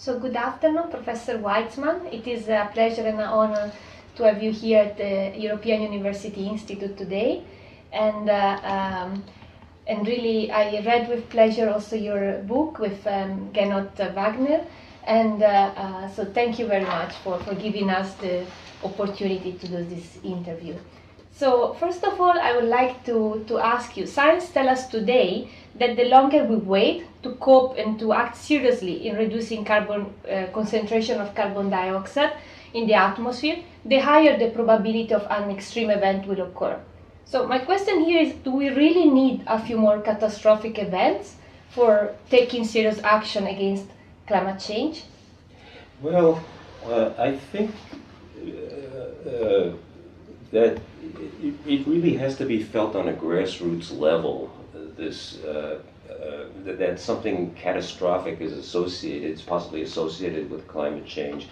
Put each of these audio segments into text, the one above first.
So good afternoon, Professor Weitzman. It is a pleasure and an honor to have you here at the European University Institute today. And, uh, um, and really, I read with pleasure also your book with um, Gernot Wagner. And uh, uh, so thank you very much for, for giving us the opportunity to do this interview. So first of all, I would like to, to ask you, science tells us today that the longer we wait to cope and to act seriously in reducing carbon uh, concentration of carbon dioxide in the atmosphere, the higher the probability of an extreme event will occur. So my question here is, do we really need a few more catastrophic events for taking serious action against climate change? Well, uh, I think uh, uh that it, it, really has to be felt on a grassroots level this uh, uh, that, that something catastrophic is associated, it's possibly associated with climate change.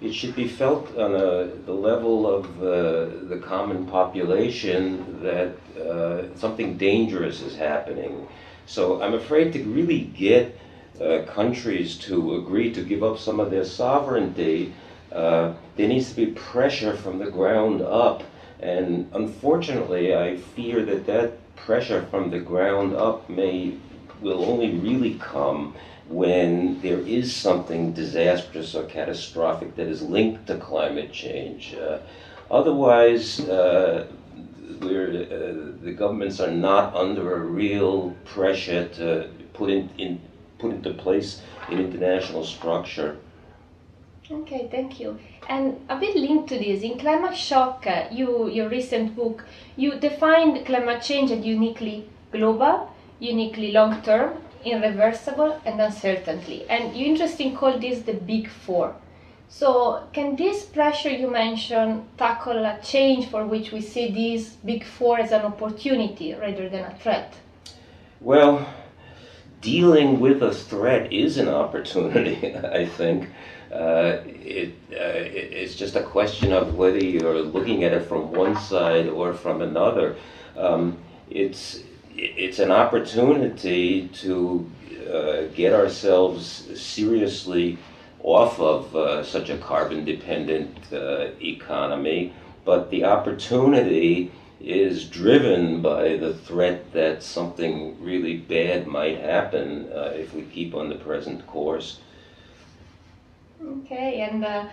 It should be felt on a, the level of uh, the common population that uh, something dangerous is happening. So I'm afraid to really get uh, countries to agree to give up some of their sovereignty, uh, there needs to be pressure from the ground up. And unfortunately, I fear that that pressure from the ground up may will only really come when there is something disastrous or catastrophic that is linked to climate change. Uh, otherwise, uh, uh, the governments are not under a real pressure to put in, in put into place an international structure. Okay, thank you. And a bit linked to this, in Climate Shock, uh, you, your recent book, you defined climate change as uniquely global, uniquely long-term, irreversible, and uncertainty. And you interestingly call this the big four. So can this pressure you mentioned tackle a change for which we see these big four as an opportunity rather than a threat? Well, dealing with a threat is an opportunity, I think. Uh, it, uh, it's just a question of whether you're looking at it from one side or from another. Um, it's, it's an opportunity to uh, get ourselves seriously off of uh, such a carbon dependent uh, economy, but the opportunity is driven by the threat that something really bad might happen if we keep on the present course. Okay, and uh,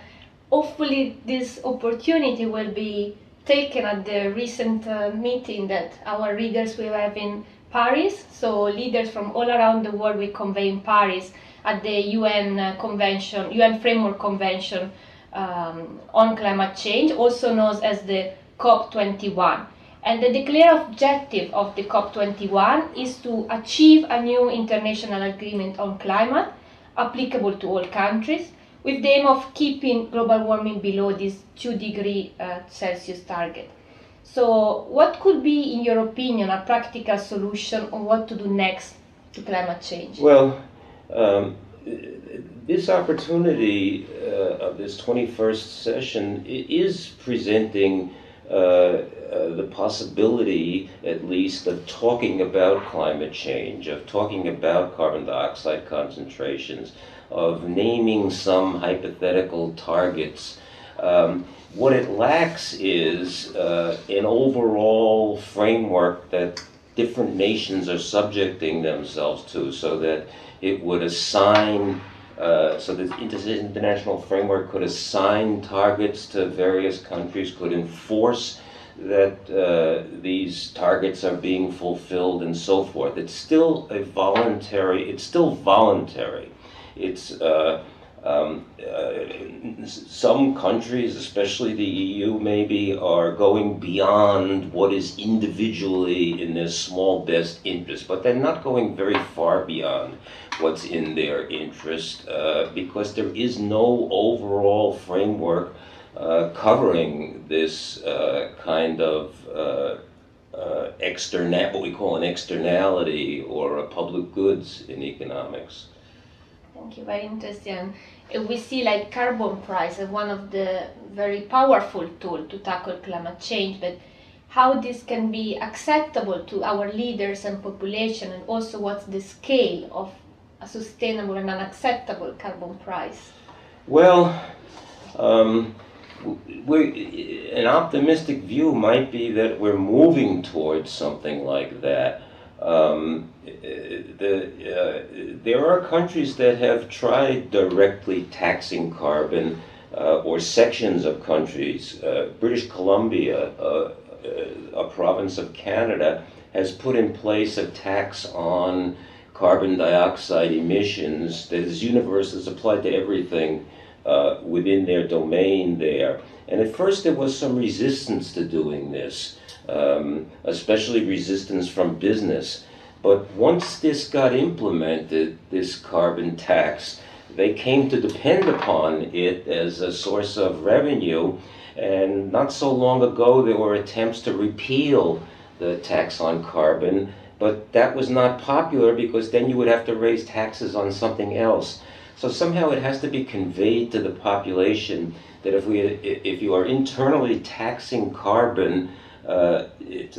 hopefully this opportunity will be taken at the recent uh, meeting that our readers will have in Paris. So leaders from all around the world will convene in Paris at the UN uh, convention, UN Framework Convention um, on climate change, also known as the COP21. And the declared objective of the COP21 is to achieve a new international agreement on climate applicable to all countries with the aim of keeping global warming below this 2 degree uh, Celsius target. So what could be, in your opinion, a practical solution on what to do next to climate change? Well, um, this opportunity uh, of this 21st session is presenting uh, uh, the possibility, at least, of talking about climate change, of talking about carbon dioxide concentrations, of naming some hypothetical targets. Um, what it lacks is uh, an overall framework that different nations are subjecting themselves to so that it would assign, uh, so the international framework could assign targets to various countries, could enforce that uh, these targets are being fulfilled and so forth. It's still a voluntary, it's still voluntary. It's uh, um, uh, some countries, especially the EU, maybe, are going beyond what is individually in their small best interest, but they're not going very far beyond what's in their interest uh, because there is no overall framework uh, covering this uh, kind of uh, uh, external, what we call an externality or a public goods in economics. Thank you, very interesting. we see like carbon price as one of the very powerful tool to tackle climate change, but how this can be acceptable to our leaders and population, and also what's the scale of a sustainable and unacceptable carbon price? Well, um, an optimistic view might be that we're moving towards something like that. Um, the, uh, there are countries that have tried directly taxing carbon, uh, or sections of countries. Uh, British Columbia, uh, uh, a province of Canada, has put in place a tax on carbon dioxide emissions that is universal, is applied to everything uh, within their domain there. And at first there was some resistance to doing this, um, especially resistance from business. But once this got implemented, this carbon tax, they came to depend upon it as a source of revenue. And not so long ago, there were attempts to repeal the tax on carbon, but that was not popular because then you would have to raise taxes on something else. So somehow it has to be conveyed to the population that if we, if you are internally taxing carbon, uh,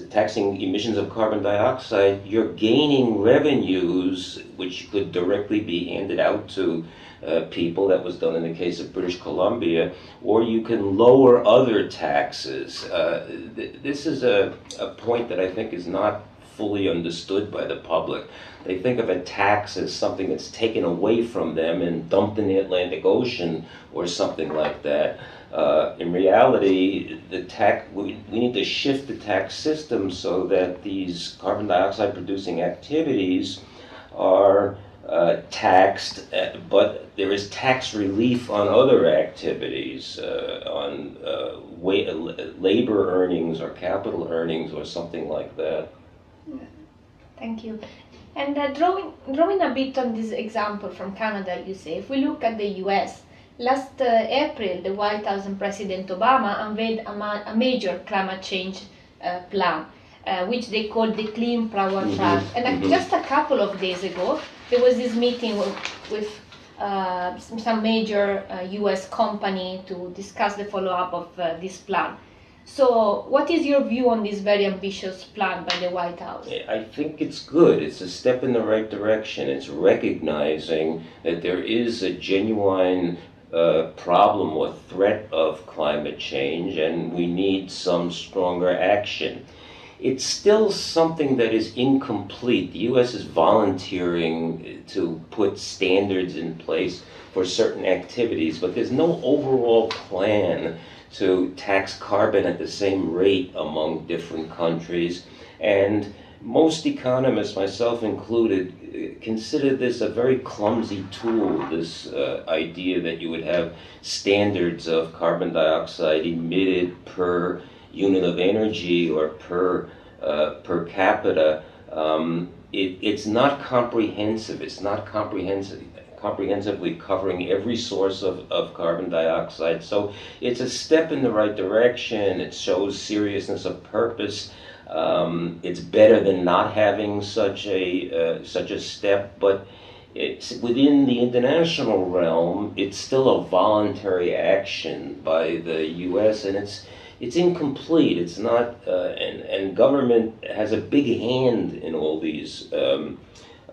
taxing emissions of carbon dioxide, you're gaining revenues which could directly be handed out to uh, people. That was done in the case of British Columbia. Or you can lower other taxes. Uh, th- this is a, a point that I think is not fully understood by the public. They think of a tax as something that's taken away from them and dumped in the Atlantic Ocean or something like that. Uh, in reality, the tax we, we need to shift the tax system so that these carbon dioxide producing activities are uh, taxed, uh, but there is tax relief on other activities, uh, on uh, labor earnings or capital earnings or something like that. Thank you. And uh, drawing, drawing a bit on this example from Canada, you say, if we look at the US, last uh, April, the White House and President Obama unveiled a, ma- a major climate change uh, plan, uh, which they called the Clean Power mm-hmm. Plan. And mm-hmm. just a couple of days ago, there was this meeting with, with uh, some major US uh, company to discuss the follow up of uh, this plan. So, what is your view on this very ambitious plan by the White House? I think it's good. It's a step in the right direction. It's recognizing that there is a genuine problem or threat of climate change and we need some stronger action. It's still something that is incomplete. The U.S. is volunteering to put standards in place for certain activities, but there's no overall plan to tax carbon at the same rate among different countries. And most economists, myself included, consider this a very clumsy tool, this uh, idea that you would have standards of carbon dioxide emitted per unit of energy or per, uh, per capita. Um, it, it's not comprehensive. It's not comprehensive comprehensively covering every source of, of carbon dioxide. So it's a step in the right direction. It shows seriousness of purpose. Um, it's better than not having such a uh, such a step, but it's within the international realm. It's still a voluntary action by the U.S. and it's it's incomplete. It's not, uh, and and government has a big hand in all these. Um,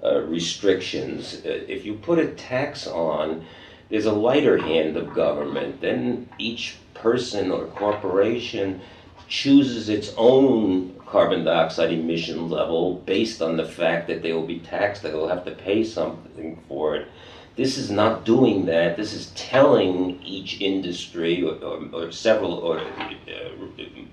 uh, restrictions. Uh, if you put a tax on, there's a lighter hand of government. Then each person or corporation chooses its own carbon dioxide emission level based on the fact that they will be taxed, that they'll have to pay something for it. This is not doing that. This is telling each industry, or, or, or several, or uh,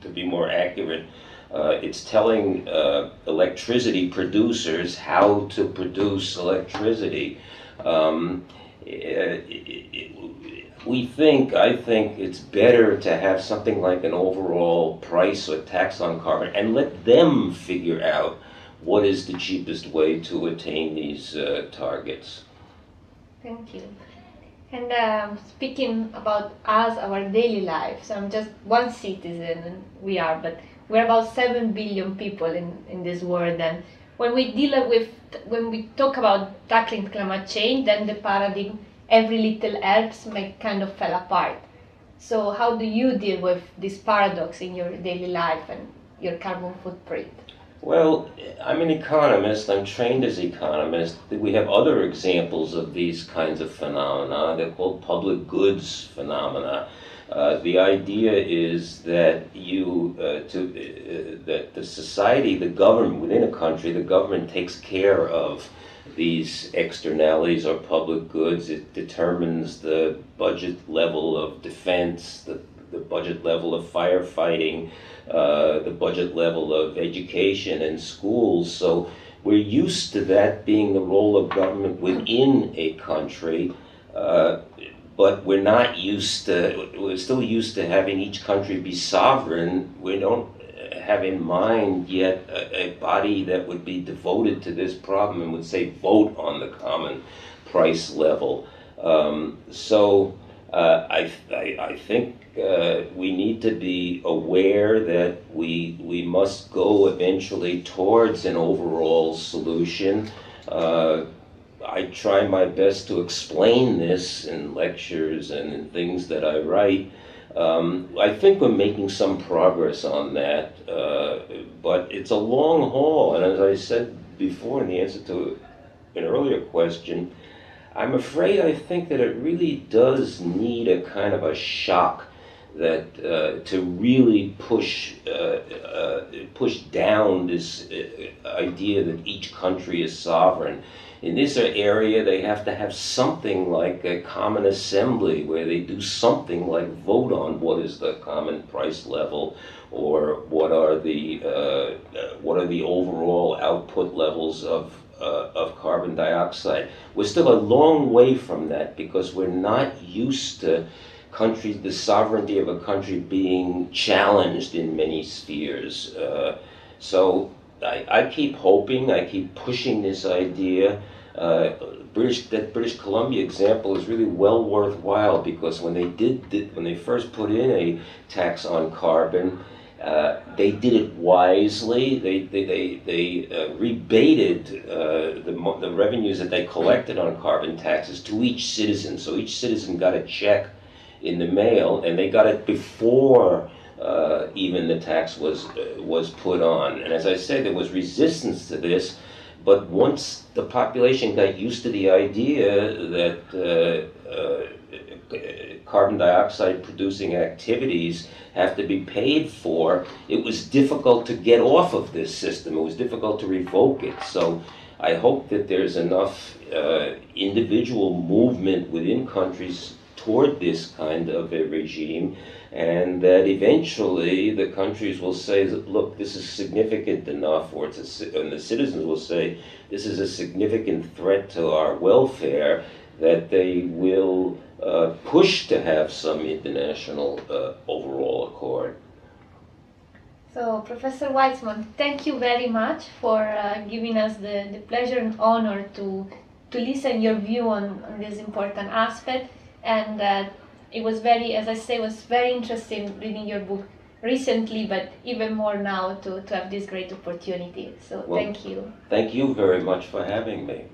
to be more accurate, uh, it's telling uh, electricity producers how to produce electricity. Um, it, it, it, we think, I think it's better to have something like an overall price or tax on carbon and let them figure out what is the cheapest way to attain these uh, targets. Thank you. And um, speaking about us, our daily lives, I'm just one citizen, we are, but we're about 7 billion people in, in this world and when we deal with when we talk about tackling climate change then the paradigm every little helps may kind of fell apart so how do you deal with this paradox in your daily life and your carbon footprint Well, I'm an economist. I'm trained as economist. We have other examples of these kinds of phenomena. They're called public goods phenomena. Uh, the idea is that you uh, to uh, that the society, the government within a country, the government takes care of these externalities are public goods. It determines the budget level of defense, the, the budget level of firefighting, uh, the budget level of education and schools. So we're used to that being the role of government within a country. Uh, but we're not used to, we're still used to having each country be sovereign. We don't have in mind yet a, a, body that would be devoted to this problem and would say vote on the common price level. Um, so uh, I, I, I, think uh, we need to be aware that we, we must go eventually towards an overall solution. Uh, I try my best to explain this in lectures and in things that I write. Um, I think we're making some progress on that, uh, but it's a long haul. And as I said before in the answer to an earlier question, I'm afraid I think that it really does need a kind of a shock that uh, to really push uh, uh push down this uh, idea that each country is sovereign in this area, they have to have something like a common assembly where they do something like vote on what is the common price level or what are the uh, what are the overall output levels of uh, of carbon dioxide. We're still a long way from that because we're not used to countries, the sovereignty of a country being challenged in many spheres. Uh, so I, I, keep hoping, I keep pushing this idea. Uh, British that British Columbia example is really well worthwhile because when they did, did when they first put in a tax on carbon, uh, they did it wisely. They they they, they uh, rebated uh, the the revenues that they collected on carbon taxes to each citizen. So each citizen got a check in the mail, and they got it before uh, even the tax was uh, was put on. And as I say, there was resistance to this, but once the population got used to the idea that uh, uh carbon dioxide producing activities have to be paid for, it was difficult to get off of this system. It was difficult to revoke it. So. I hope that there's enough uh, individual movement within countries toward this kind of a regime, and that eventually the countries will say, that look, this is significant enough, or it's a, and the citizens will say, this is a significant threat to our welfare, that they will uh, push to have some international uh, overall accord. So, Professor Weitzman, thank you very much for uh, giving us the, the pleasure and honor to, to listen your view on, on this important aspect and uh, it was very, as I say, was very interesting reading your book recently, but even more now to, to have this great opportunity. So well, thank you. Thank you very much for having me.